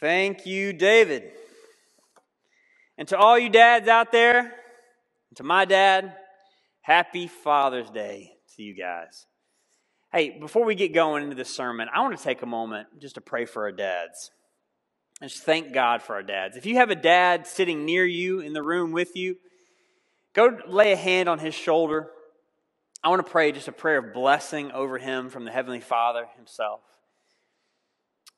Thank you, David. And to all you dads out there, to my dad, happy Father's Day to you guys. Hey, before we get going into this sermon, I want to take a moment just to pray for our dads. And just thank God for our dads. If you have a dad sitting near you in the room with you, go lay a hand on his shoulder. I want to pray just a prayer of blessing over him from the Heavenly Father himself.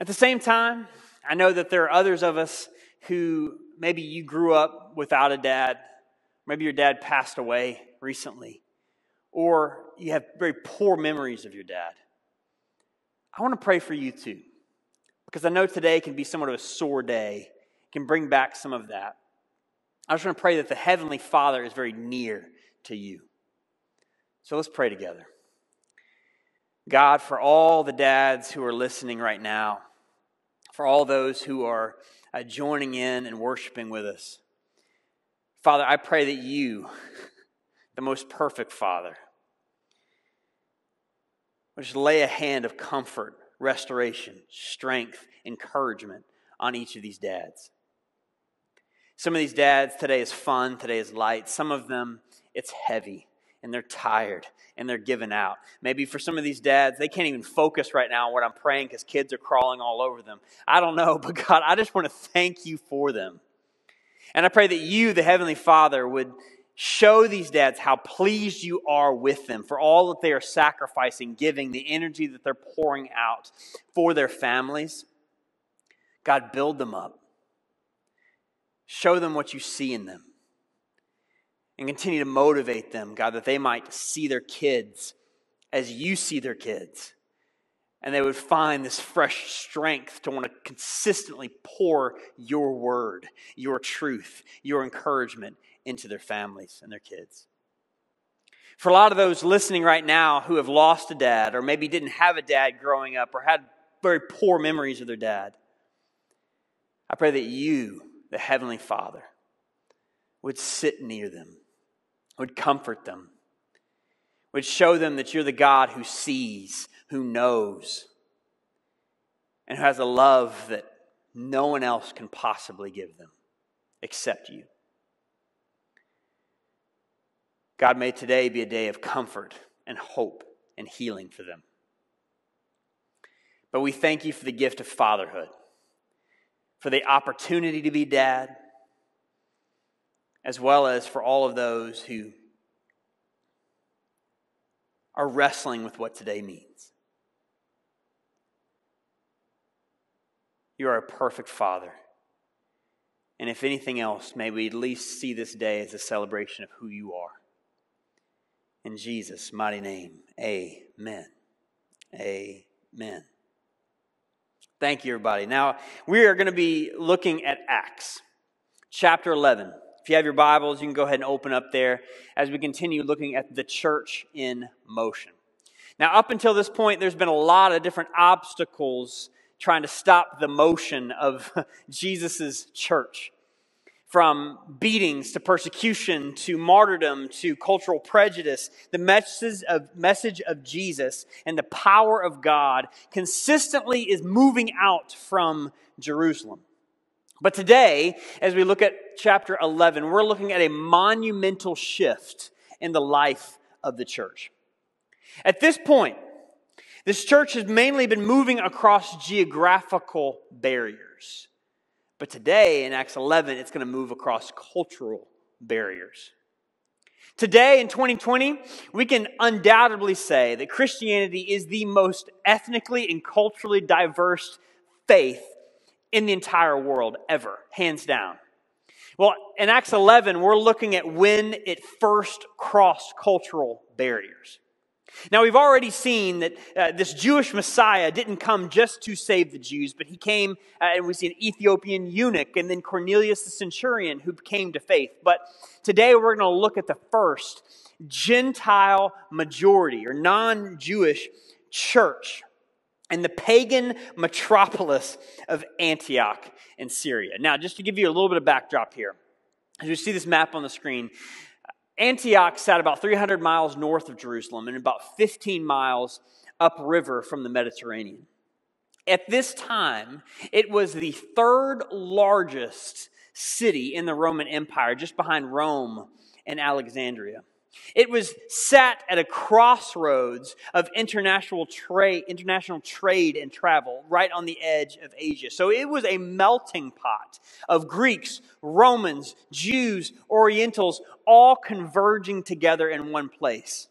At the same time, I know that there are others of us who maybe you grew up without a dad, maybe your dad passed away recently, or you have very poor memories of your dad. I want to pray for you too, because I know today can be somewhat of a sore day, can bring back some of that. I just want to pray that the Heavenly Father is very near to you. So let's pray together. God, for all the dads who are listening right now, for all those who are uh, joining in and worshiping with us. Father, I pray that you, the most perfect Father, would just lay a hand of comfort, restoration, strength, encouragement on each of these dads. Some of these dads, today is fun, today is light. Some of them, it's heavy and they're tired and they're given out. Maybe for some of these dads, they can't even focus right now on what I'm praying because kids are crawling all over them. I don't know, but God, I just want to thank you for them. And I pray that you, the Heavenly Father, would show these dads how pleased you are with them for all that they are sacrificing, giving, the energy that they're pouring out for their families. God, build them up. Show them what you see in them and continue to motivate them, God, that they might see their kids as you see their kids. And they would find this fresh strength to want to consistently pour your word, your truth, your encouragement into their families and their kids. For a lot of those listening right now who have lost a dad, or maybe didn't have a dad growing up, or had very poor memories of their dad, I pray that you, the Heavenly Father, would sit near them would comfort them, would show them that you're the God who sees, who knows, and who has a love that no one else can possibly give them except you. God, may today be a day of comfort and hope and healing for them. But we thank you for the gift of fatherhood, for the opportunity to be dad as well as for all of those who are wrestling with what today means. You are a perfect Father. And if anything else, may we at least see this day as a celebration of who you are. In Jesus' mighty name, amen. Amen. Thank you, everybody. Now, we are going to be looking at Acts chapter 11. If you have your Bibles, you can go ahead and open up there as we continue looking at the church in motion. Now, up until this point, there's been a lot of different obstacles trying to stop the motion of Jesus' church. From beatings to persecution to martyrdom to cultural prejudice, the of, message of Jesus and the power of God consistently is moving out from Jerusalem. But today, as we look at chapter 11, we're looking at a monumental shift in the life of the church. At this point, this church has mainly been moving across geographical barriers. But today, in Acts 11, it's going to move across cultural barriers. Today, in 2020, we can undoubtedly say that Christianity is the most ethnically and culturally diverse faith in the entire world ever, hands down. Well, in Acts 11, we're looking at when it first crossed cultural barriers. Now, we've already seen that uh, this Jewish Messiah didn't come just to save the Jews, but he came, uh, and we see an Ethiopian eunuch, and then Cornelius the centurion who came to faith. But today we're going to look at the first Gentile majority or non Jewish church and the pagan metropolis of Antioch in Syria. Now, just to give you a little bit of backdrop here, as you see this map on the screen, Antioch sat about 300 miles north of Jerusalem and about 15 miles upriver from the Mediterranean. At this time, it was the third largest city in the Roman Empire, just behind Rome and Alexandria. It was sat at a crossroads of international trade, international trade and travel, right on the edge of Asia. So it was a melting pot of Greeks, Romans, Jews, Orientals, all converging together in one place.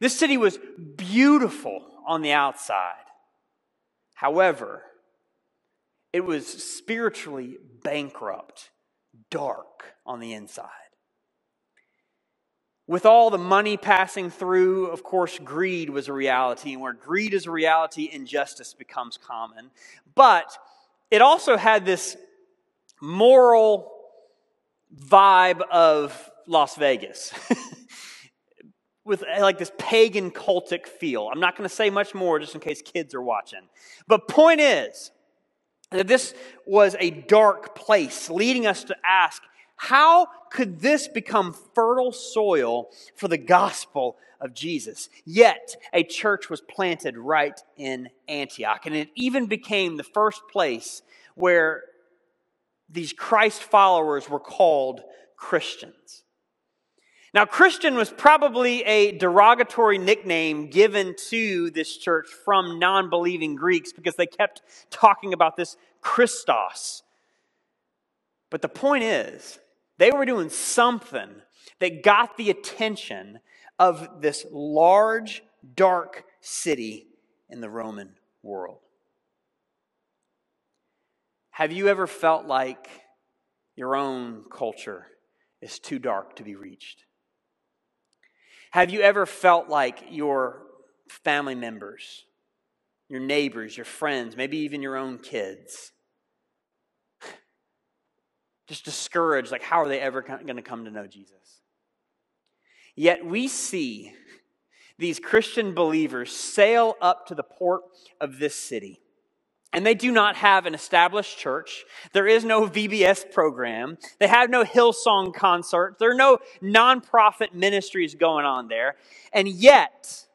This city was beautiful on the outside. However, it was spiritually bankrupt, dark on the inside. With all the money passing through, of course, greed was a reality. And where greed is a reality, injustice becomes common. But it also had this moral vibe of Las Vegas. with like this pagan cultic feel. I'm not going to say much more just in case kids are watching. But point is that this was a dark place, leading us to ask how could this become fertile soil for the gospel of Jesus? Yet, a church was planted right in Antioch, and it even became the first place where these Christ followers were called Christians. Now, Christian was probably a derogatory nickname given to this church from non believing Greeks because they kept talking about this Christos. But the point is, they were doing something that got the attention of this large, dark city in the Roman world. Have you ever felt like your own culture is too dark to be reached? Have you ever felt like your family members, your neighbors, your friends, maybe even your own kids just discouraged like how are they ever going to come to know jesus yet we see these christian believers sail up to the port of this city and they do not have an established church. There is no VBS program. They have no Hillsong concert. There are no nonprofit ministries going on there. And yet,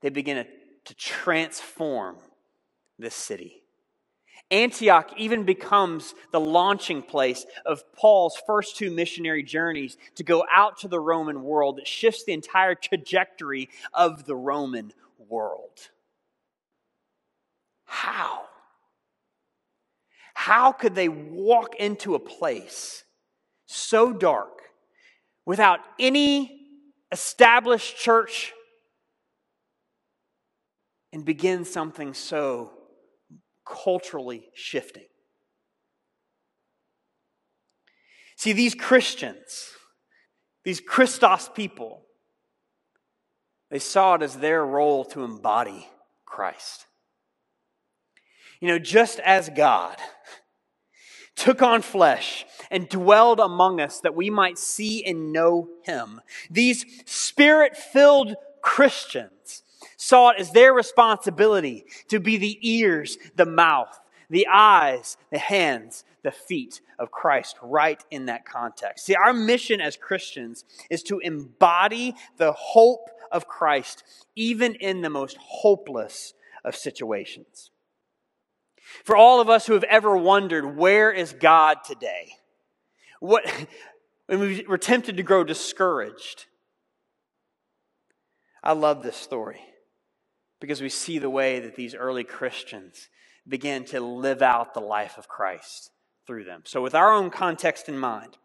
they begin to transform this city. Antioch even becomes the launching place of Paul's first two missionary journeys to go out to the Roman world that shifts the entire trajectory of the Roman world. How? How could they walk into a place so dark without any established church and begin something so culturally shifting. See, these Christians, these Christos people, they saw it as their role to embody Christ. You know, just as God took on flesh and dwelled among us that we might see and know him, these spirit filled Christians saw it as their responsibility to be the ears, the mouth, the eyes, the hands, the feet of Christ right in that context. See, our mission as Christians is to embody the hope of Christ even in the most hopeless of situations. For all of us who have ever wondered, where is God today? What, when we were tempted to grow discouraged. I love this story because we see the way that these early Christians began to live out the life of Christ through them. So, with our own context in mind,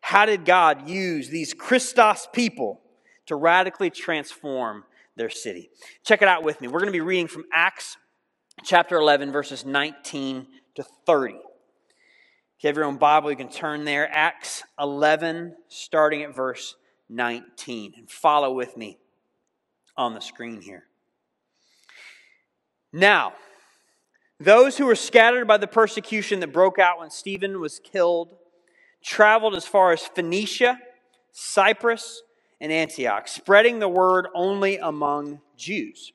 how did God use these Christos people to radically transform their city? Check it out with me. We're going to be reading from Acts chapter 11, verses 19 to 30. If you have your own Bible, you can turn there. Acts 11, starting at verse 19, and follow with me on the screen here. Now, those who were scattered by the persecution that broke out when Stephen was killed traveled as far as Phoenicia, Cyprus, and Antioch, spreading the word only among Jews.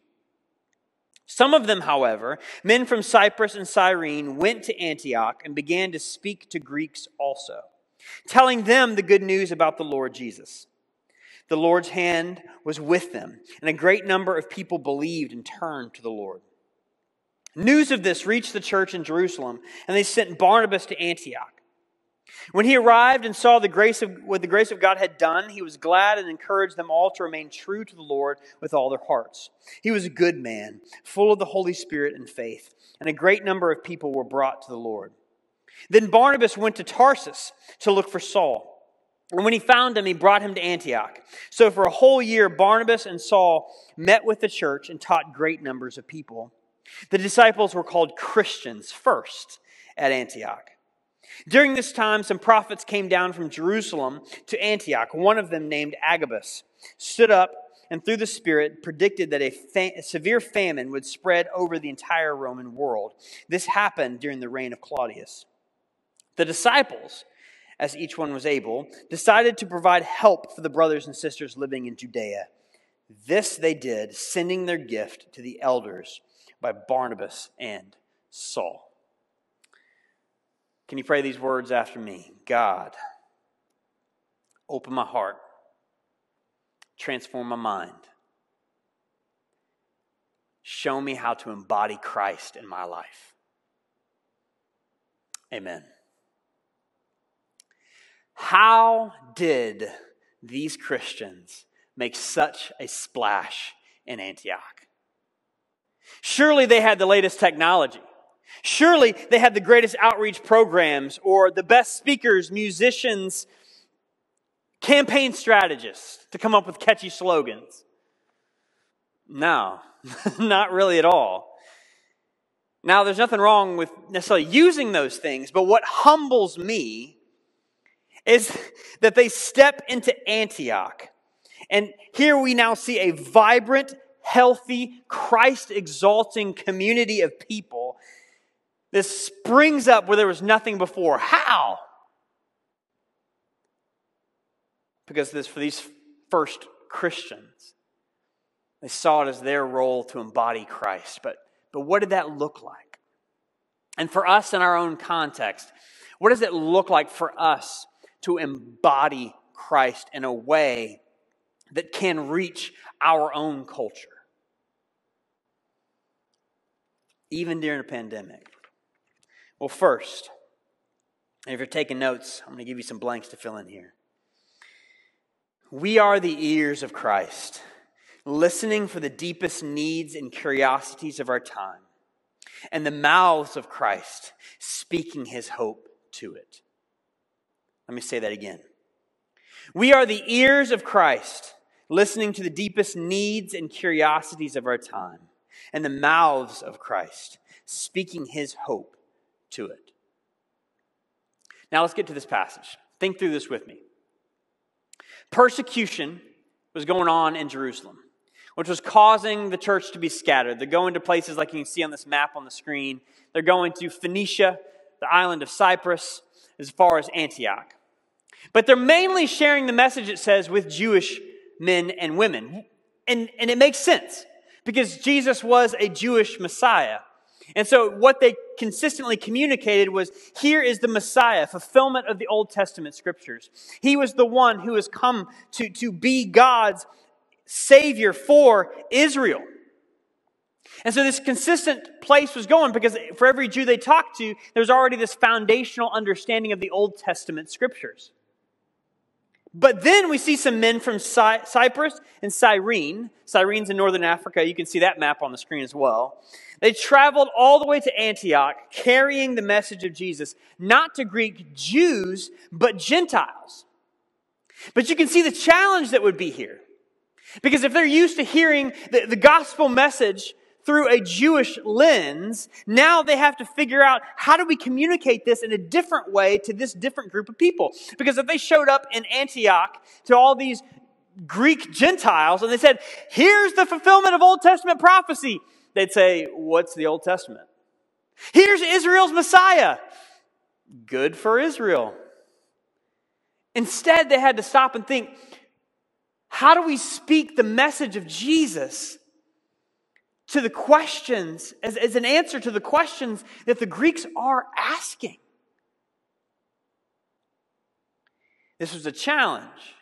Some of them, however, men from Cyprus and Cyrene, went to Antioch and began to speak to Greeks also, telling them the good news about the Lord Jesus. The Lord's hand was with them, and a great number of people believed and turned to the Lord. News of this reached the church in Jerusalem, and they sent Barnabas to Antioch. When he arrived and saw the grace of, what the grace of God had done, he was glad and encouraged them all to remain true to the Lord with all their hearts. He was a good man, full of the Holy Spirit and faith, and a great number of people were brought to the Lord. Then Barnabas went to Tarsus to look for Saul. And when he found him, he brought him to Antioch. So for a whole year, Barnabas and Saul met with the church and taught great numbers of people. The disciples were called Christians first at Antioch. During this time, some prophets came down from Jerusalem to Antioch. One of them, named Agabus, stood up and through the Spirit predicted that a, fa- a, severe famine would spread over the entire Roman world. This happened during the reign of Claudius. The disciples, as each one was able, decided to provide help for the brothers and sisters living in Judea. This they did, sending their gift to the elders by Barnabas and Saul. Can you pray these words after me? God, open my heart, transform my mind, show me how to embody Christ in my life. Amen. How did these Christians make such a splash in Antioch? Surely they had the latest technology. Surely they had the greatest outreach programs or the best speakers, musicians, campaign strategists to come up with catchy slogans. No, not really at all. Now, there's nothing wrong with necessarily using those things, but what humbles me is that they step into Antioch. And here we now see a vibrant, healthy, Christ exalting community of people this springs up where there was nothing before. How? Because this, for these first Christians, they saw it as their role to embody Christ. But, but what did that look like? And for us in our own context, what does it look like for us to embody Christ in a way that can reach our own culture? Even during a pandemic. Well, first, if you're taking notes, I'm going to give you some blanks to fill in here. We are the ears of Christ, listening for the deepest needs and curiosities of our time, and the mouths of Christ, speaking his hope to it. Let me say that again. We are the ears of Christ, listening to the deepest needs and curiosities of our time, and the mouths of Christ, speaking his hope to it. Now let's get to this passage. Think through this with me. Persecution was going on in Jerusalem, which was causing the church to be scattered. They're going to places like you can see on this map on the screen. They're going to Phoenicia, the island of Cyprus, as far as Antioch. But they're mainly sharing the message, it says, with Jewish men and women. And, and it makes sense because Jesus was a Jewish Messiah. And so what they consistently communicated was here is the Messiah, fulfillment of the Old Testament scriptures. He was the one who has come to, to be God's Savior for Israel. And so this consistent place was going because for every Jew they talked to, there's already this foundational understanding of the Old Testament scriptures. But then we see some men from Cy- Cyprus and Cyrene. Cyrene's in northern Africa. You can see that map on the screen as well. They traveled all the way to Antioch carrying the message of Jesus, not to Greek Jews, but Gentiles. But you can see the challenge that would be here. Because if they're used to hearing the, the gospel message through a Jewish lens, now they have to figure out how do we communicate this in a different way to this different group of people? Because if they showed up in Antioch to all these Greek Gentiles and they said, here's the fulfillment of Old Testament prophecy, they'd say, what's the Old Testament? Here's Israel's Messiah. Good for Israel. Instead, they had to stop and think, how do we speak the message of Jesus to the questions, as, as an answer to the questions that the Greeks are asking. This was a challenge,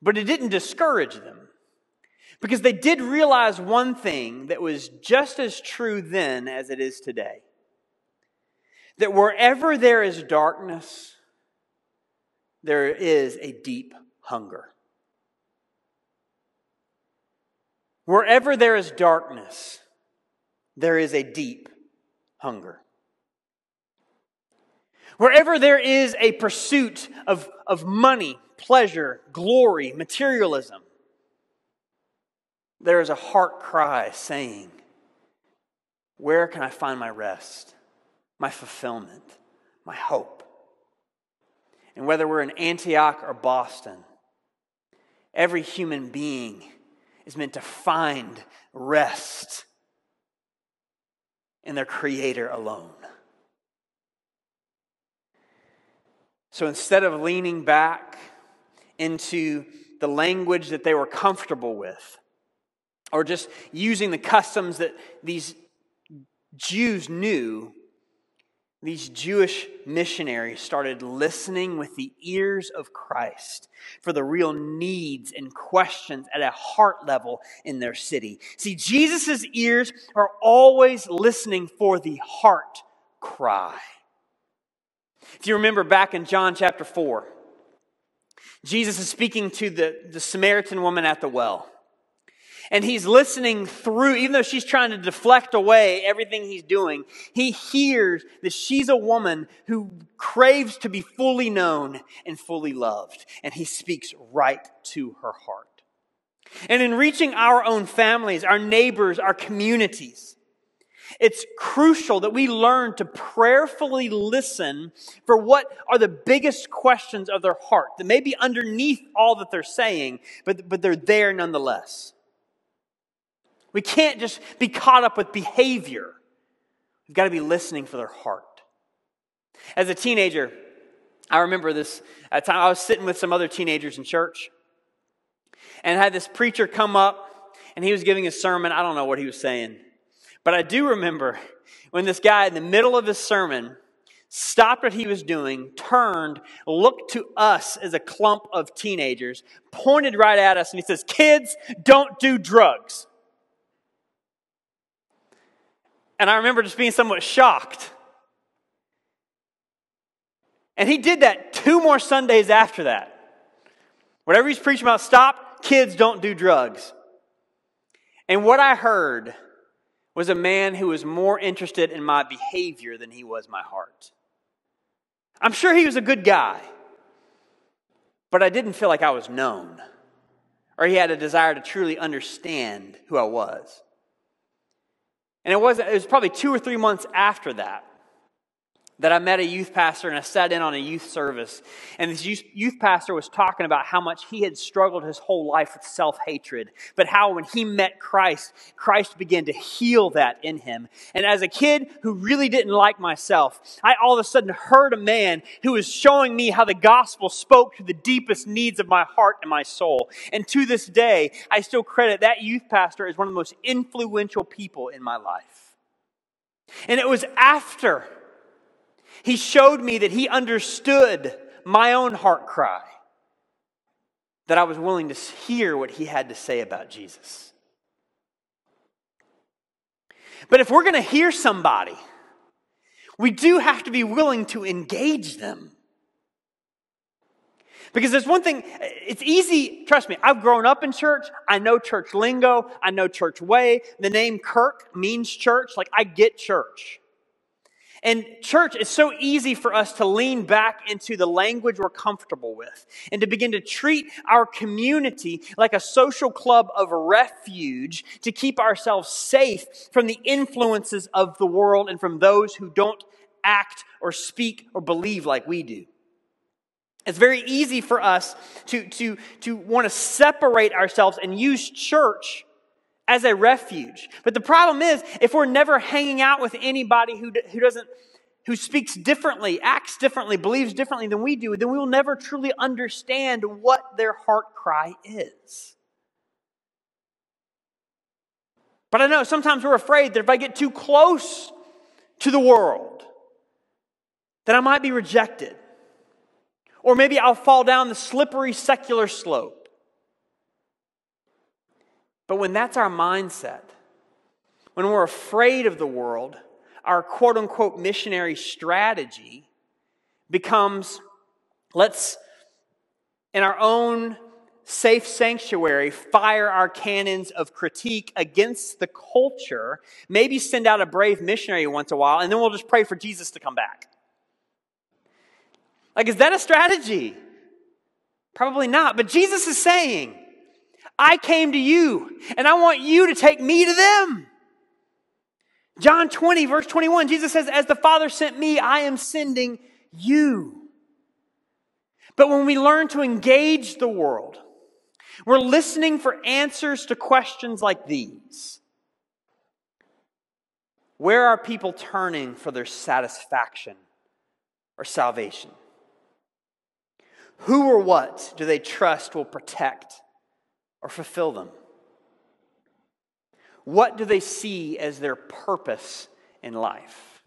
but it didn't discourage them. Because they did realize one thing that was just as true then as it is today that wherever there is darkness, there is a deep hunger. Wherever there is darkness, there is a deep hunger. Wherever there is a pursuit of, of money, pleasure, glory, materialism, there is a heart cry saying, Where can I find my rest, my fulfillment, my hope? And whether we're in Antioch or Boston, every human being is meant to find rest in their Creator alone. So instead of leaning back into the language that they were comfortable with, or just using the customs that these Jews knew, these Jewish missionaries started listening with the ears of Christ for the real needs and questions at a heart level in their city. See, Jesus' ears are always listening for the heart cry. If you remember back in John chapter 4, Jesus is speaking to the, the Samaritan woman at the well. And he's listening through, even though she's trying to deflect away everything he's doing, he hears that she's a woman who craves to be fully known and fully loved. And he speaks right to her heart. And in reaching our own families, our neighbors, our communities, it's crucial that we learn to prayerfully listen for what are the biggest questions of their heart that may be underneath all that they're saying, but, but they're there nonetheless. We can't just be caught up with behavior. We've got to be listening for their heart. As a teenager, I remember this at time I was sitting with some other teenagers in church and had this preacher come up and he was giving a sermon. I don't know what he was saying. But I do remember when this guy in the middle of his sermon stopped what he was doing, turned, looked to us as a clump of teenagers, pointed right at us, and he says, Kids, don't do drugs. And I remember just being somewhat shocked. And he did that two more Sundays after that. Whatever he's preaching about, stop, kids don't do drugs. And what I heard was a man who was more interested in my behavior than he was my heart. I'm sure he was a good guy, but I didn't feel like I was known or he had a desire to truly understand who I was. And it was, it was probably two or three months after that that I met a youth pastor and I sat in on a youth service. And this youth pastor was talking about how much he had struggled his whole life with self hatred, but how when he met Christ, Christ began to heal that in him. And as a kid who really didn't like myself, I all of a sudden heard a man who was showing me how the gospel spoke to the deepest needs of my heart and my soul. And to this day, I still credit that youth pastor as one of the most influential people in my life. And it was after he showed me that he understood my own heart cry, that I was willing to hear what he had to say about Jesus. But if we're going to hear somebody, we do have to be willing to engage them. Because there's one thing, it's easy, trust me, I've grown up in church. I know church lingo. I know church way. The name Kirk means church. Like, I get church. And church, it's so easy for us to lean back into the language we're comfortable with and to begin to treat our community like a social club of refuge to keep ourselves safe from the influences of the world and from those who don't act or speak or believe like we do. It's very easy for us to, to, to want to separate ourselves and use church as a refuge. But the problem is, if we're never hanging out with anybody who, who doesn't, who speaks differently, acts differently, believes differently than we do, then we will never truly understand what their heart cry is. But I know sometimes we're afraid that if I get too close to the world, that I might be rejected. Or maybe I'll fall down the slippery secular slope. But when that's our mindset, when we're afraid of the world, our quote unquote missionary strategy becomes let's, in our own safe sanctuary, fire our cannons of critique against the culture, maybe send out a brave missionary once in a while, and then we'll just pray for Jesus to come back. Like, is that a strategy? Probably not. But Jesus is saying, I came to you, and I want you to take me to them. John 20, verse 21, Jesus says, As the Father sent me, I am sending you. But when we learn to engage the world, we're listening for answers to questions like these Where are people turning for their satisfaction or salvation? Who or what do they trust will protect or fulfill them? What do they see as their purpose in life?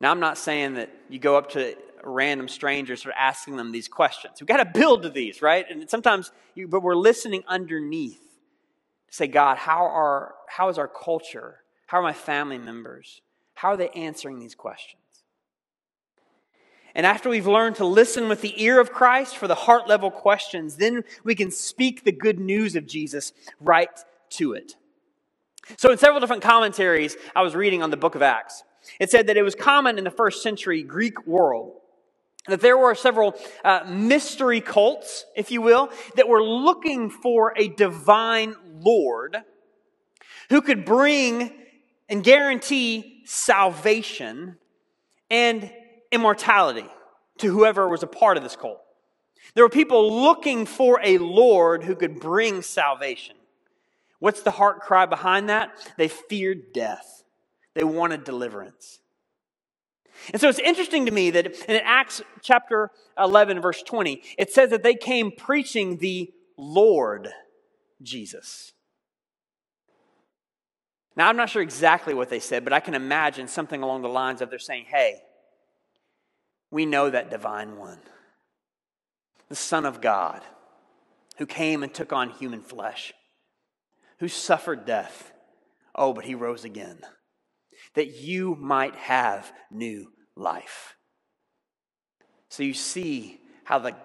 Now, I'm not saying that you go up to random strangers start asking them these questions. We've got to build to these, right? And sometimes, you, but we're listening underneath say, God, how are how is our culture? How are my family members? How are they answering these questions? And after we've learned to listen with the ear of Christ for the heart level questions, then we can speak the good news of Jesus right to it. So, in several different commentaries I was reading on the book of Acts, it said that it was common in the first century Greek world that there were several uh, mystery cults, if you will, that were looking for a divine Lord who could bring and guarantee salvation and immortality to whoever was a part of this cult. There were people looking for a Lord who could bring salvation. What's the heart cry behind that? They feared death. They wanted deliverance. And so it's interesting to me that in Acts chapter 11, verse 20, it says that they came preaching the Lord Jesus. Now, I'm not sure exactly what they said, but I can imagine something along the lines of they're saying, hey, we know that divine one, the Son of God, who came and took on human flesh, who suffered death. Oh, but he rose again that you might have new life. So you see how the,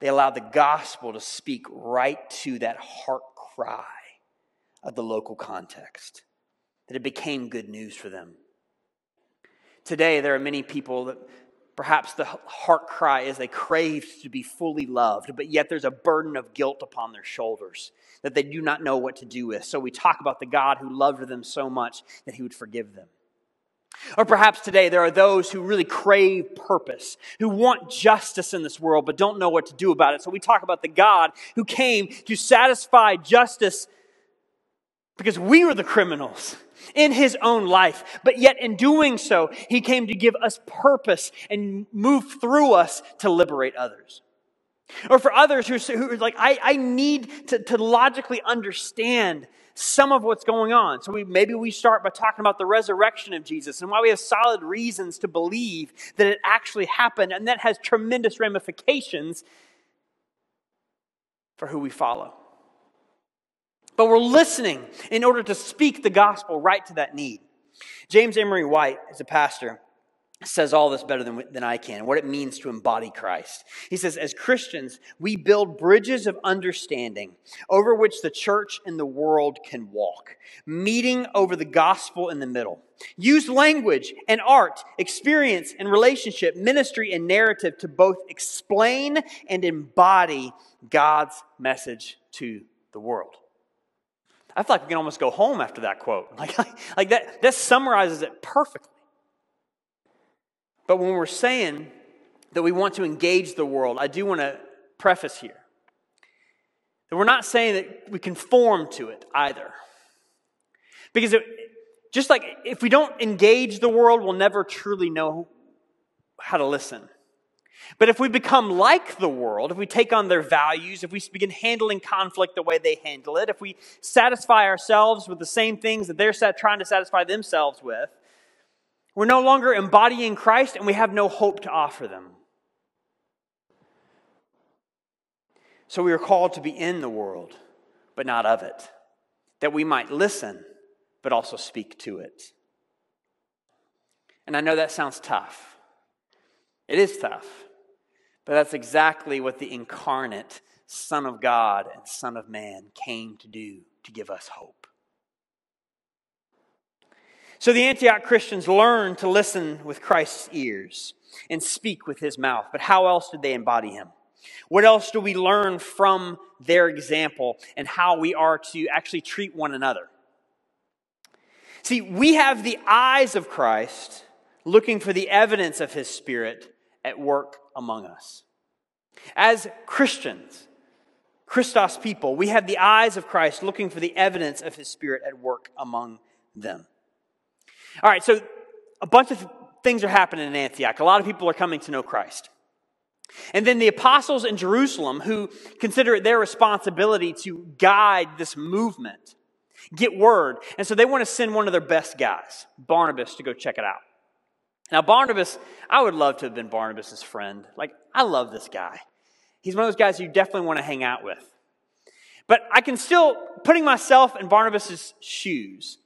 they allowed the gospel to speak right to that heart cry of the local context, that it became good news for them. Today, there are many people that perhaps the heart cry is they craved to be fully loved, but yet there's a burden of guilt upon their shoulders that they do not know what to do with. So we talk about the God who loved them so much that he would forgive them. Or perhaps today there are those who really crave purpose, who want justice in this world but don't know what to do about it. So we talk about the God who came to satisfy justice because we were the criminals in his own life. But yet in doing so, he came to give us purpose and move through us to liberate others. Or for others who, who are like, I, I need to, to logically understand some of what's going on. So we, maybe we start by talking about the resurrection of Jesus and why we have solid reasons to believe that it actually happened, and that has tremendous ramifications for who we follow. But we're listening in order to speak the gospel right to that need. James Emery White is a pastor says all this better than, than I can, what it means to embody Christ. He says, as Christians, we build bridges of understanding over which the church and the world can walk, meeting over the gospel in the middle. Use language and art, experience and relationship, ministry and narrative to both explain and embody God's message to the world. I feel like we can almost go home after that quote. Like, like that, that summarizes it perfectly. But when we're saying that we want to engage the world, I do want to preface here that we're not saying that we conform to it either. Because it, just like if we don't engage the world, we'll never truly know how to listen. But if we become like the world, if we take on their values, if we begin handling conflict the way they handle it, if we satisfy ourselves with the same things that they're trying to satisfy themselves with, we're no longer embodying Christ and we have no hope to offer them. So we are called to be in the world, but not of it, that we might listen, but also speak to it. And I know that sounds tough. It is tough. But that's exactly what the incarnate Son of God and Son of Man came to do to give us hope. So the Antioch Christians learned to listen with Christ's ears and speak with his mouth. But how else did they embody him? What else do we learn from their example and how we are to actually treat one another? See, we have the eyes of Christ looking for the evidence of his spirit at work among us. As Christians, Christos people, we have the eyes of Christ looking for the evidence of his spirit at work among them. All right, so a bunch of things are happening in Antioch. A lot of people are coming to know Christ. And then the apostles in Jerusalem, who consider it their responsibility to guide this movement, get word. And so they want to send one of their best guys, Barnabas, to go check it out. Now, Barnabas, I would love to have been Barnabas's friend. Like, I love this guy. He's one of those guys you definitely want to hang out with. But I can still, putting myself in Barnabas's shoes,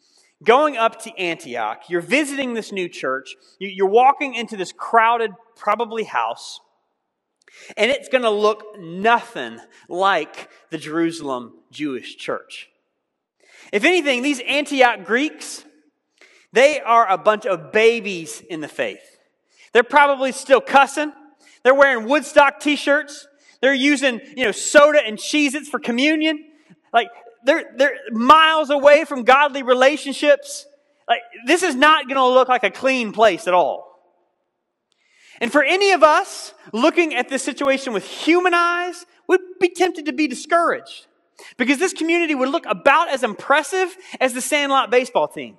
going up to Antioch, you're visiting this new church, you're walking into this crowded, probably house, and it's going to look nothing like the Jerusalem Jewish church. If anything, these Antioch Greeks, they are a bunch of babies in the faith. They're probably still cussing. They're wearing Woodstock t-shirts. They're using, you know, soda and Cheez-Its for communion. Like, they're, they're miles away from godly relationships. Like, this is not going to look like a clean place at all. And for any of us looking at this situation with human eyes, we'd be tempted to be discouraged because this community would look about as impressive as the Sandlot baseball team.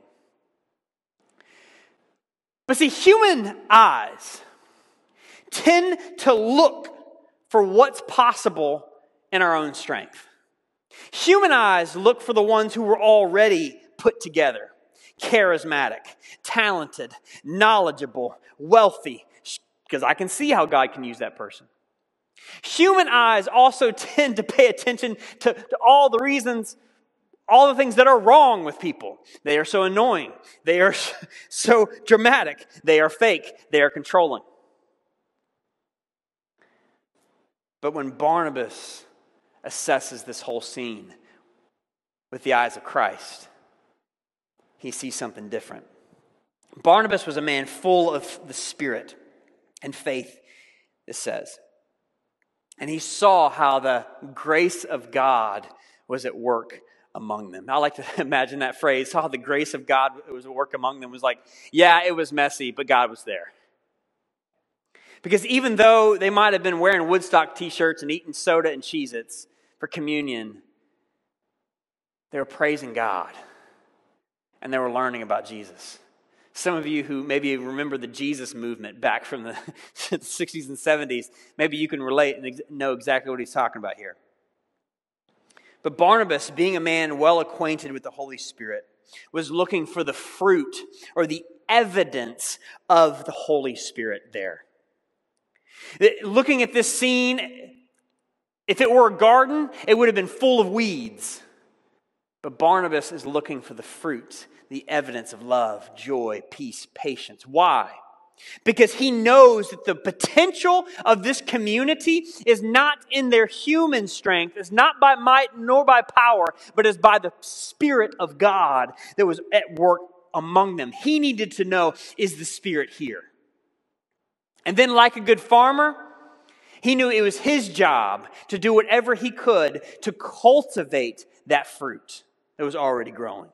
But see, human eyes tend to look for what's possible in our own strength. Human eyes look for the ones who were already put together, charismatic, talented, knowledgeable, wealthy, because I can see how God can use that person. Human eyes also tend to pay attention to, to all the reasons all the things that are wrong with people. They are so annoying. They are so dramatic. They are fake. They are controlling. But when Barnabas assesses this whole scene with the eyes of Christ, he sees something different. Barnabas was a man full of the Spirit and faith, it says. And he saw how the grace of God was at work among them. I like to imagine that phrase, how the grace of God was at work among them was like, yeah, it was messy, but God was there. Because even though they might have been wearing Woodstock t shirts and eating soda and Cheez Its for communion, they were praising God and they were learning about Jesus. Some of you who maybe remember the Jesus movement back from the 60s and 70s, maybe you can relate and know exactly what he's talking about here. But Barnabas, being a man well acquainted with the Holy Spirit, was looking for the fruit or the evidence of the Holy Spirit there. Looking at this scene, if it were a garden, it would have been full of weeds. But Barnabas is looking for the fruit, the evidence of love, joy, peace, patience. Why? Because he knows that the potential of this community is not in their human strength, is not by might nor by power, but is by the Spirit of God that was at work among them. He needed to know is the Spirit here? And then, like a good farmer, he knew it was his job to do whatever he could to cultivate that fruit that was already growing.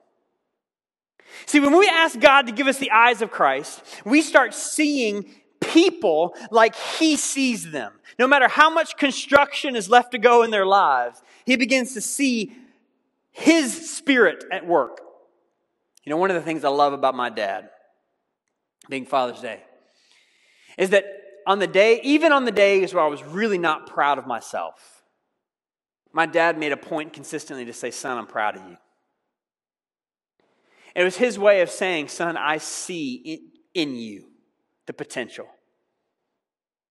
See, when we ask God to give us the eyes of Christ, we start seeing people like He sees them. No matter how much construction is left to go in their lives, He begins to see His Spirit at work. You know, one of the things I love about my dad, being Father's Day, is that on the day, even on the days where I was really not proud of myself, my dad made a point consistently to say, Son, I'm proud of you. It was his way of saying, Son, I see in, you the potential,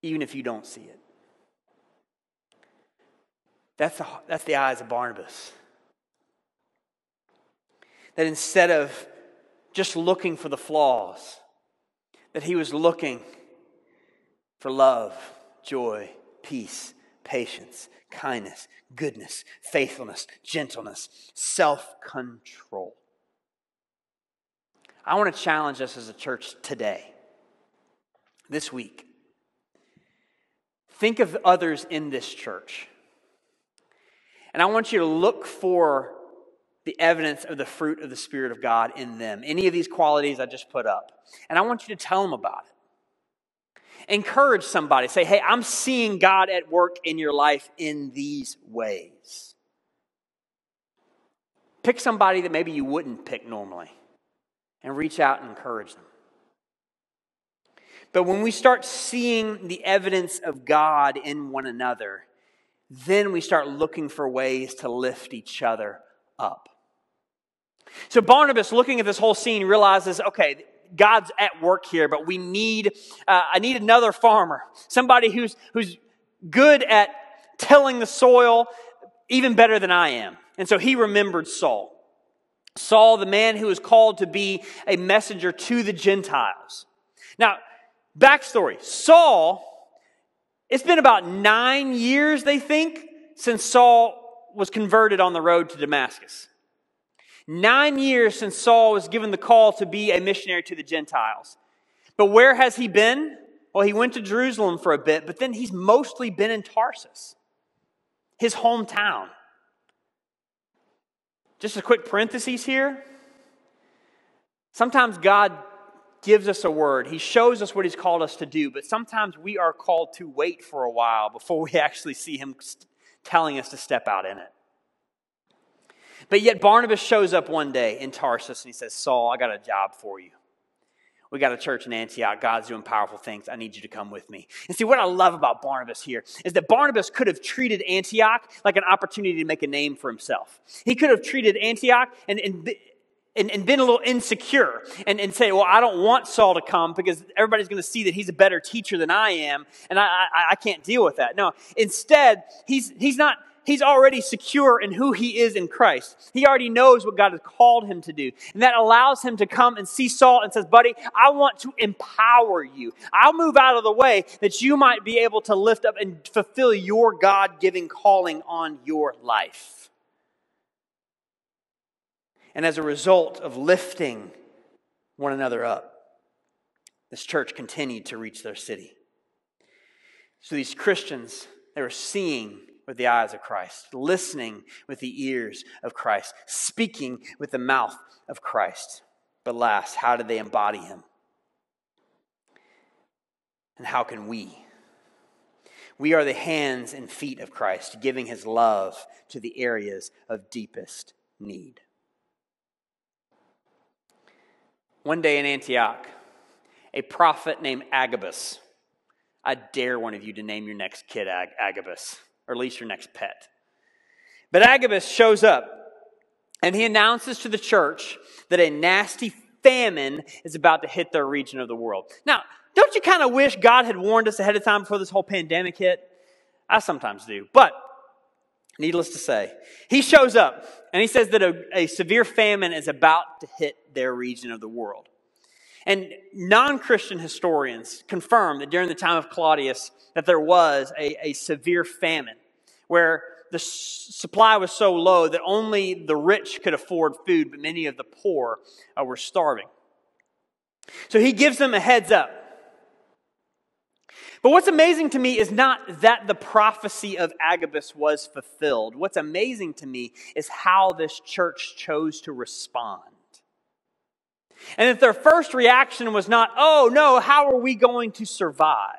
even if you don't see it. That's the, that's the eyes of Barnabas. That instead of just looking for the flaws, that he was looking for love, joy, peace, patience, kindness, goodness, faithfulness, gentleness, self control. I want to challenge us as a church today, this week. Think of others in this church. And I want you to look for the evidence of the fruit of the Spirit of God in them. Any of these qualities I just put up. And I want you to tell them about it. Encourage somebody. Say, hey, I'm seeing God at work in your life in these ways. Pick somebody that maybe you wouldn't pick normally and reach out and encourage them. But when we start seeing the evidence of God in one another, then we start looking for ways to lift each other up. So Barnabas, looking at this whole scene, realizes, okay, God's at work here, but we need, uh, I need another farmer, somebody who's, who's good at tilling the soil even better than I am. And so he remembered Saul. Saul, the man who was called to be a messenger to the Gentiles. Now, backstory Saul, it's been about nine years, they think, since Saul was converted on the road to Damascus. Nine years since Saul was given the call to be a missionary to the Gentiles. But where has he been? Well, he went to Jerusalem for a bit, but then he's mostly been in Tarsus, his hometown. Just a quick parenthesis here. Sometimes God gives us a word, He shows us what He's called us to do, but sometimes we are called to wait for a while before we actually see Him telling us to step out in it. But yet Barnabas shows up one day in Tarsus and he says, Saul, I got a job for you. We got a church in Antioch. God's doing powerful things. I need you to come with me. And see, what I love about Barnabas here is that Barnabas could have treated Antioch like an opportunity to make a name for himself. He could have treated Antioch and, and, and, and been a little insecure and, and say, well, I don't want Saul to come because everybody's going to see that he's a better teacher than I am, and I, I, I can't deal with that. No, instead, he's, he's not he's already secure in who he is in Christ. He already knows what God has called him to do. And that allows him to come and see Saul and says, buddy, I want to empower you. I'll move out of the way that you might be able to lift up and fulfill your God given calling on your life. And as a result of lifting one another up, this church continued to reach their city. So these Christians, they were seeing with the eyes of Christ, listening with the ears of Christ, speaking with the mouth of Christ. But last, how do they embody him? And how can we? We are the hands and feet of Christ, giving his love to the areas of deepest need. One day in Antioch, a prophet named Agabus, I dare one of you to name your next kid Ag- Agabus or at least your next pet. But Agabus shows up and he announces to the church that a nasty famine is about to hit their region of the world. Now, don't you kind of wish God had warned us ahead of time before this whole pandemic hit? I sometimes do. But, needless to say, he shows up and he says that a, a severe famine is about to hit their region of the world. And non-Christian historians confirm that during the time of Claudius that there was a, a severe famine where the supply was so low that only the rich could afford food, but many of the poor uh, were starving. So he gives them a heads up. But what's amazing to me is not that the prophecy of Agabus was fulfilled. What's amazing to me is how this church chose to respond. And that their first reaction was not, oh no, how are we going to survive?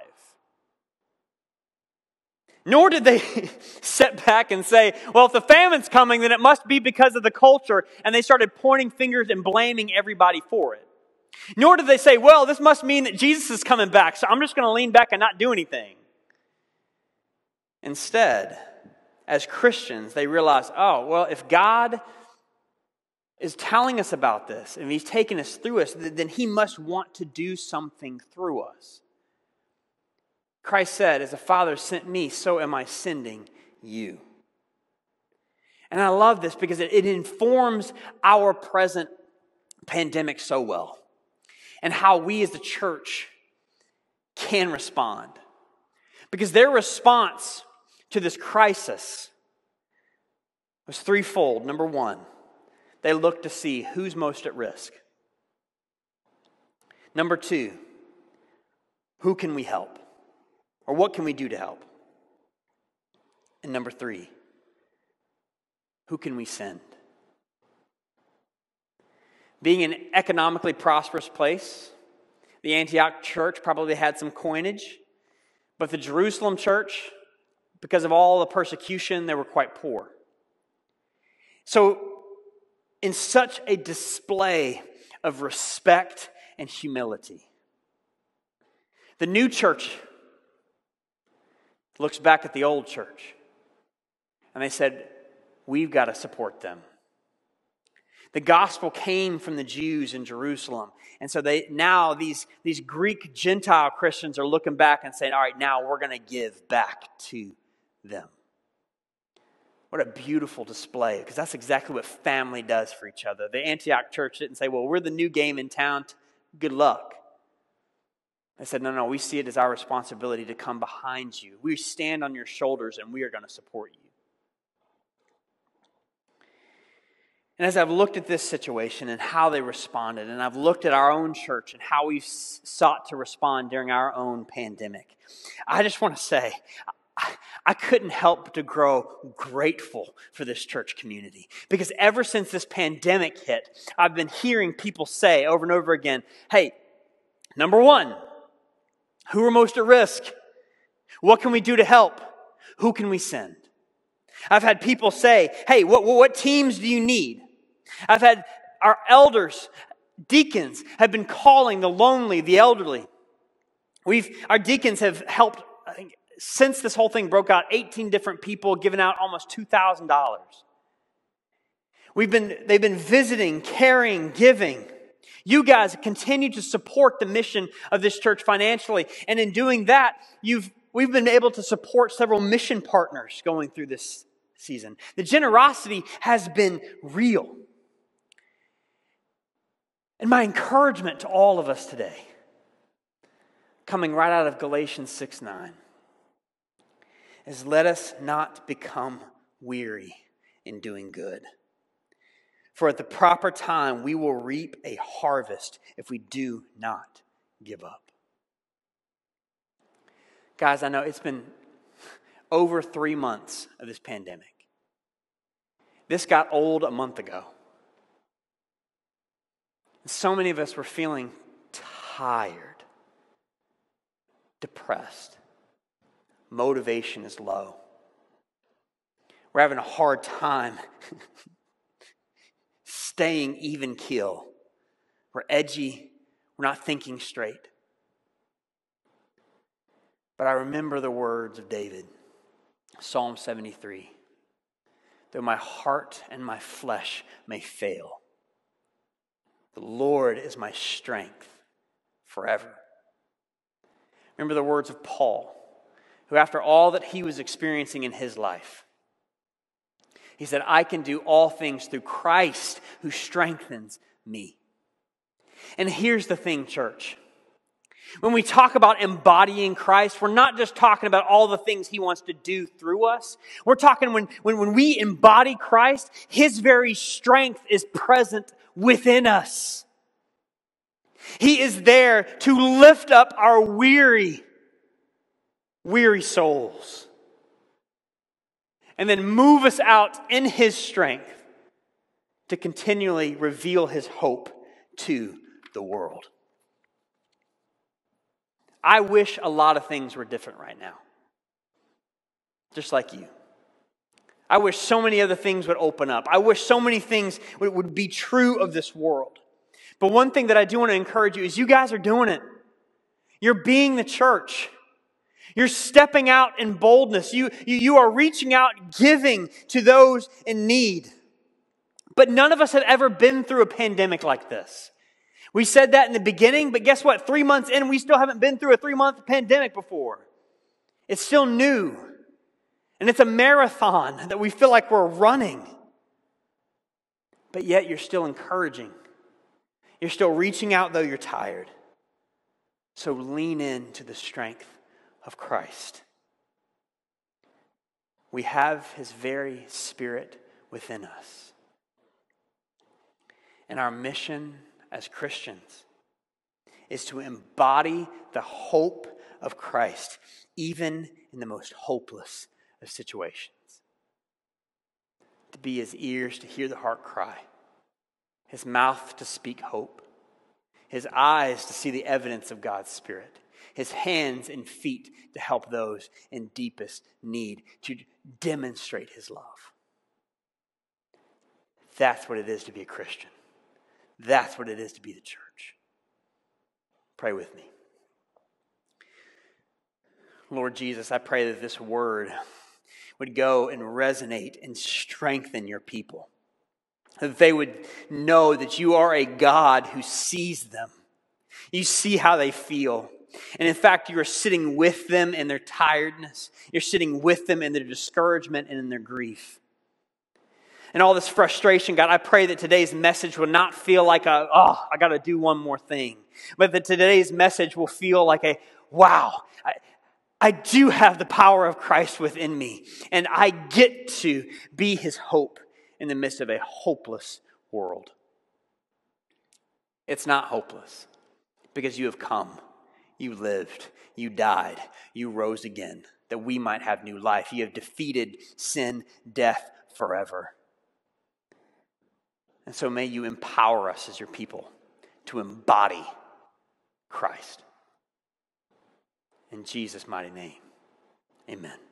Nor did they sit back and say, well, if the famine's coming, then it must be because of the culture. And they started pointing fingers and blaming everybody for it. Nor did they say, well, this must mean that Jesus is coming back, so I'm just going to lean back and not do anything. Instead, as Christians, they realize, oh, well, if God is telling us about this and he's taking us through us, then he must want to do something through us. Christ said, As the Father sent me, so am I sending you. And I love this because it, informs our present pandemic so well and how we as the church can respond. Because their response to this crisis was threefold. Number one, they look to see who's most at risk. Number two, who can we help? Or what can we do to help? And number three, who can we send? Being an economically prosperous place, the Antioch church probably had some coinage, but the Jerusalem church, because of all the persecution, they were quite poor. So, in such a display of respect and humility, the new church looks back at the old church and they said, We've got to support them. The gospel came from the Jews in Jerusalem. And so they now these, these Greek Gentile Christians are looking back and saying, all right, now we're going to give back to them. What a beautiful display, because that's exactly what family does for each other. The Antioch church didn't say, well, we're the new game in town. Good luck. They said, no, no, we see it as our responsibility to come behind you. We stand on your shoulders and we are going to support you. And as I've looked at this situation and how they responded, and I've looked at our own church and how we've sought to respond during our own pandemic, I just want to say, I couldn't help but to grow grateful for this church community. Because ever since this pandemic hit, I've been hearing people say over and over again hey, number one, who are most at risk? What can we do to help? Who can we send? I've had people say, hey, what, what teams do you need? I've had our elders, deacons, have been calling the lonely, the elderly. We've, our deacons have helped, I think, since this whole thing broke out, 18 different people, giving out almost $2,000. We've been, they've been visiting, caring, giving. You guys continue to support the mission of this church financially. And in doing that, you've, we've been able to support several mission partners going through this season. The generosity has been real. And my encouragement to all of us today, coming right out of Galatians 6 9, is let us not become weary in doing good. For at the proper time, we will reap a harvest if we do not give up. Guys, I know it's been over three months of this pandemic. This got old a month ago. So many of us were feeling tired, depressed. Motivation is low. We're having a hard time staying even keel. We're edgy. We're not thinking straight. But I remember the words of David, Psalm 73 though my heart and my flesh may fail the Lord is my strength forever. Remember the words of Paul, who, after all that he was experiencing in his life, he said, I can do all things through Christ who strengthens me. And here's the thing, church. When we talk about embodying Christ, we're not just talking about all the things he wants to do through us. We're talking when, when, when we embody Christ, his very strength is present within us. He is there to lift up our weary, weary souls and then move us out in His strength to continually reveal His hope to the world. I wish a lot of things were different right now, just like you. I wish so many other things would open up. I wish so many things would, would be true of this world. But one thing that I do want to encourage you is you guys are doing it. You're being the church. You're stepping out in boldness. You, you, you are reaching out, giving to those in need. But none of us have ever been through a pandemic like this. We said that in the beginning, but guess what? Three months in, we still haven't been through a three month pandemic before. It's still new. And it's a marathon that we feel like we're running. But yet you're still encouraging. You're still reaching out, though you're tired. So lean into the strength of Christ. We have his very spirit within us. And our mission as Christians is to embody the hope of Christ, even in the most hopeless of situations. To be his ears to hear the heart cry, his mouth to speak hope, his eyes to see the evidence of God's Spirit, his hands and feet to help those in deepest need, to demonstrate his love. That's what it is to be a Christian. That's what it is to be the church. Pray with me. Lord Jesus, I pray that this word would go and resonate and strengthen your people. That they would know that you are a God who sees them. You see how they feel. And in fact, you are sitting with them in their tiredness. You're sitting with them in their discouragement and in their grief. And all this frustration, God, I pray that today's message will not feel like a, oh, I got to do one more thing. But that today's message will feel like a, wow, I, I do have the power of Christ within me. And I get to be his hope in the midst of a hopeless world. It's not hopeless because you have come, you lived, you died, you rose again, that we might have new life. You have defeated sin, death forever. And so may you empower us as your people to embody Christ. In Jesus' mighty name, amen.